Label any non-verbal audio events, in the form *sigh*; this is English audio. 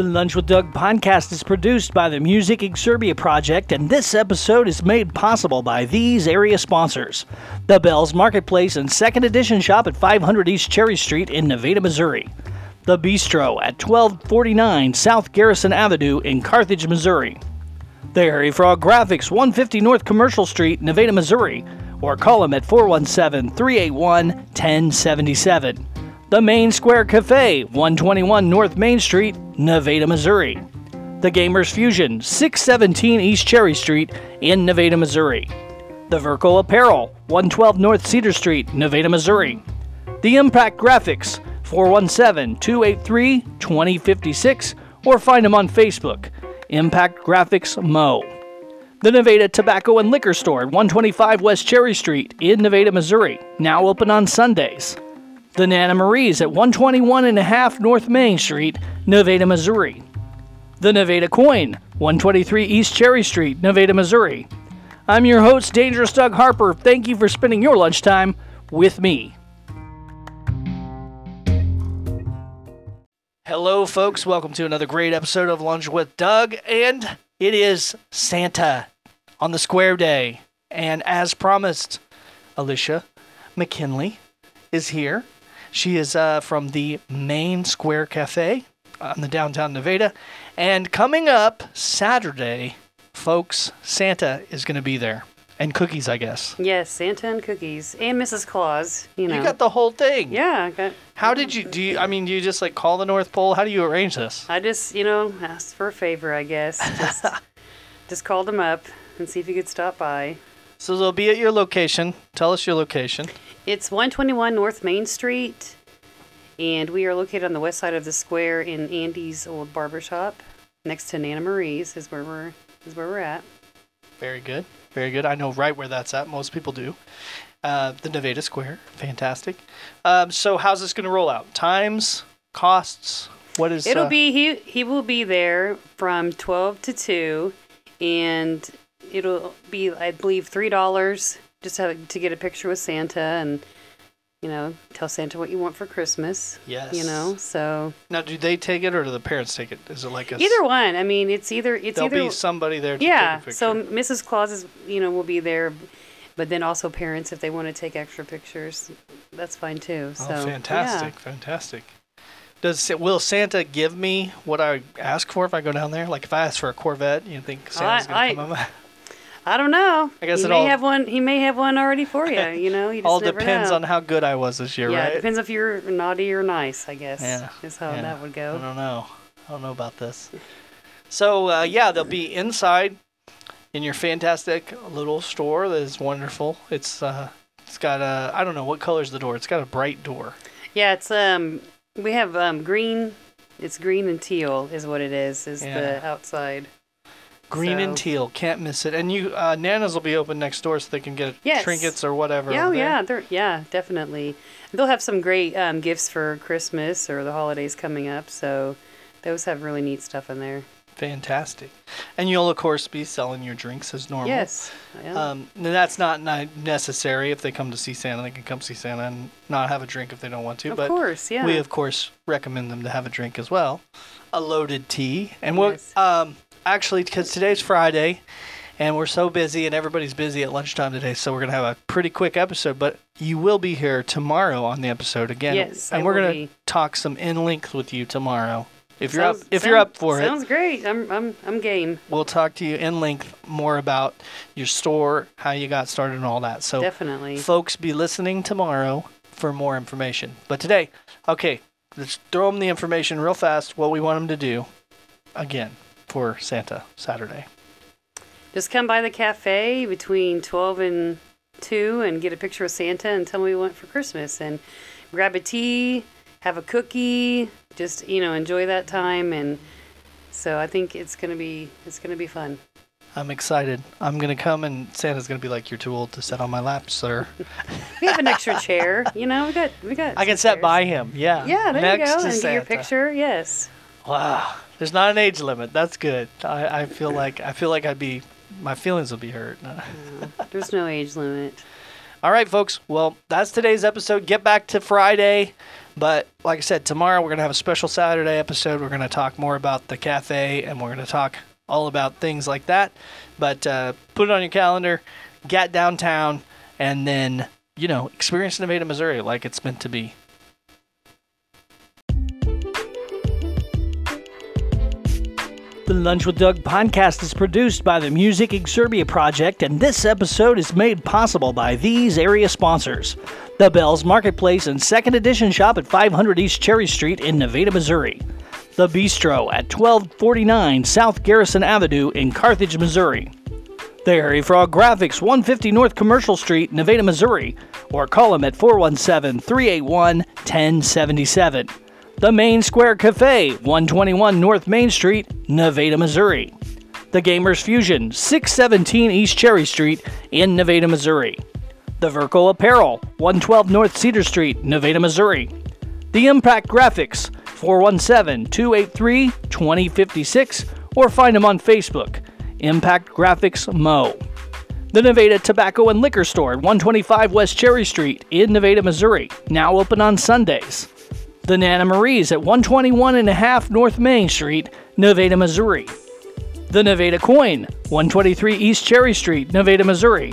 The Lunch with Doug podcast is produced by the Music Exurbia Project, and this episode is made possible by these area sponsors The Bells Marketplace and Second Edition Shop at 500 East Cherry Street in Nevada, Missouri. The Bistro at 1249 South Garrison Avenue in Carthage, Missouri. The Harry Frog Graphics, 150 North Commercial Street, Nevada, Missouri, or call them at 417 381 1077. The Main Square Cafe, 121 North Main Street, Nevada, Missouri. The Gamers Fusion, 617 East Cherry Street in Nevada, Missouri. The Verco Apparel, 112 North Cedar Street, Nevada, Missouri. The Impact Graphics, 417 283 2056, or find them on Facebook. Impact Graphics Mo. The Nevada Tobacco and Liquor Store at 125 West Cherry Street in Nevada, Missouri, now open on Sundays. The Nana Marie's at 121 and a half North Main Street, Nevada, Missouri. The Nevada Coin, 123 East Cherry Street, Nevada, Missouri. I'm your host, Dangerous Doug Harper. Thank you for spending your lunchtime with me. Hello, folks. Welcome to another great episode of Lunch with Doug. And it is Santa on the Square Day. And as promised, Elisha McKinley is here. She is uh, from the Main Square Cafe on the downtown Nevada. And coming up Saturday, folks, Santa is going to be there. And cookies, I guess. Yes, Santa and cookies and Mrs. Claus. You know. You got the whole thing. yeah, I got. How did you do? You, I mean, do you just like call the North Pole? How do you arrange this? I just, you know, asked for a favor, I guess. Just, *laughs* just called him up and see if he could stop by. So they'll be at your location. Tell us your location. It's 121 North Main Street, and we are located on the west side of the square in Andy's old barber shop, next to Nana Marie's. Is where we're is where we're at. Very good. Very good. I know right where that's at. Most people do. Uh, the Nevada Square. Fantastic. Um, so how's this going to roll out? Times, costs. What is? It'll uh, be he he will be there from 12 to 2 and it'll be I believe $3 just to, to get a picture with Santa and you know, tell Santa what you want for Christmas. Yes. You know, so Now, do they take it or do the parents take it? Is it like a? either one. I mean, it's either it's There'll either be somebody there. To yeah. Take a picture. So Mrs. Claus is you know will be there, but then also parents if they want to take extra pictures, that's fine too. Oh, So fantastic! Fantastic. Does will Santa give me what I ask for if I go down there? Like if I ask for a Corvette, you think Santa's gonna I- come up? *laughs* I don't know. I guess he it may all- have one. He may have one already for you. *laughs* You know, you just All depends know. on how good I was this year, yeah, right? it depends if you're naughty or nice. I guess. Yeah, Is how yeah. that would go. I don't know. I don't know about this. So uh, yeah, they'll be inside in your fantastic little store that is wonderful. It's uh, it's got a I don't know what color's the door. It's got a bright door. Yeah, it's um we have um green. It's green and teal is what it is. Is Yeah. the outside. Green and teal, can't miss it. And you, uh, Nana's will be open next door so they can get Yes. trinkets or whatever. Yeah, oh, yeah, they're yeah, definitely. They'll have some great um, gifts for Christmas or the holidays coming up. So those have really neat stuff in there. Fantastic. And you'll of course be selling your drinks as normal. Yes. Yeah. Um, that's not necessary. If they come to see Santa, they can come see Santa and not have a drink if they don't want to. of but course, yeah. we of course recommend them to have a drink as well. A loaded tea, and we'll um actually because today's Friday, and we're so busy, and everybody's busy at lunchtime today, so we're gonna have a pretty quick episode. But you will be here tomorrow on the episode again, Yes, and I we're gonna be. talk some in length with you tomorrow. If you're up, Sounds- if you're up for it, Sounds great. I'm I'm I'm game. we'll talk to you in length more about your store, how you got started, and all that. So, Definitely. folks, be listening tomorrow for more information. But today, okay, let's throw them the information real fast. What we want them to do, again, for Santa Saturday. Just come by the cafe between 12 and 2 and get a picture of Santa and tell me what you want for Christmas. And grab a tea, have a cookie, just, you know, enjoy that time. And so I think it's going to be, it's going to be fun. I'm excited. I'm gonna come, and Santa's gonna be like, "You're too old to sit on my lap, sir." *laughs* We have an extra chair, you know, we got, we got. *laughs* I can sit chairs. by him. Yeah. Yeah, there Next you go. to And get your picture. Yes. Wow. There's not an age limit. That's good. I, I feel like I feel like I'd be my feelings would be hurt. *laughs* There's no age limit. All right, folks. Well, that's today's episode. Get back to Friday. But like I said, tomorrow we're going to have a special Saturday episode. We're going to talk more about the cafe and we're going to talk all about things like that. But uh, put it on your calendar, get downtown, and then, you know, experience Nevada, Missouri like it's meant to be. The Lunch with Doug podcast is produced by the Music Exurbia Project, and this episode is made possible by these area sponsors The Bells Marketplace and Second Edition Shop at 500 East Cherry Street in Nevada, Missouri. The Bistro at 1249 South Garrison Avenue in Carthage, Missouri. The Harry Frog Graphics, 150 North Commercial Street, Nevada, Missouri, or call them at 417 381 1077. The Main Square Cafe, 121 North Main Street, Nevada, Missouri. The Gamers Fusion, 617 East Cherry Street in Nevada, Missouri. The Verco Apparel, 112 North Cedar Street, Nevada, Missouri. The Impact Graphics, 417 283 2056, or find them on Facebook, Impact Graphics Mo. The Nevada Tobacco and Liquor Store at 125 West Cherry Street in Nevada, Missouri, now open on Sundays. The Nana Marie's at 121 and a half North Main Street, Nevada, Missouri. The Nevada Coin, 123 East Cherry Street, Nevada, Missouri,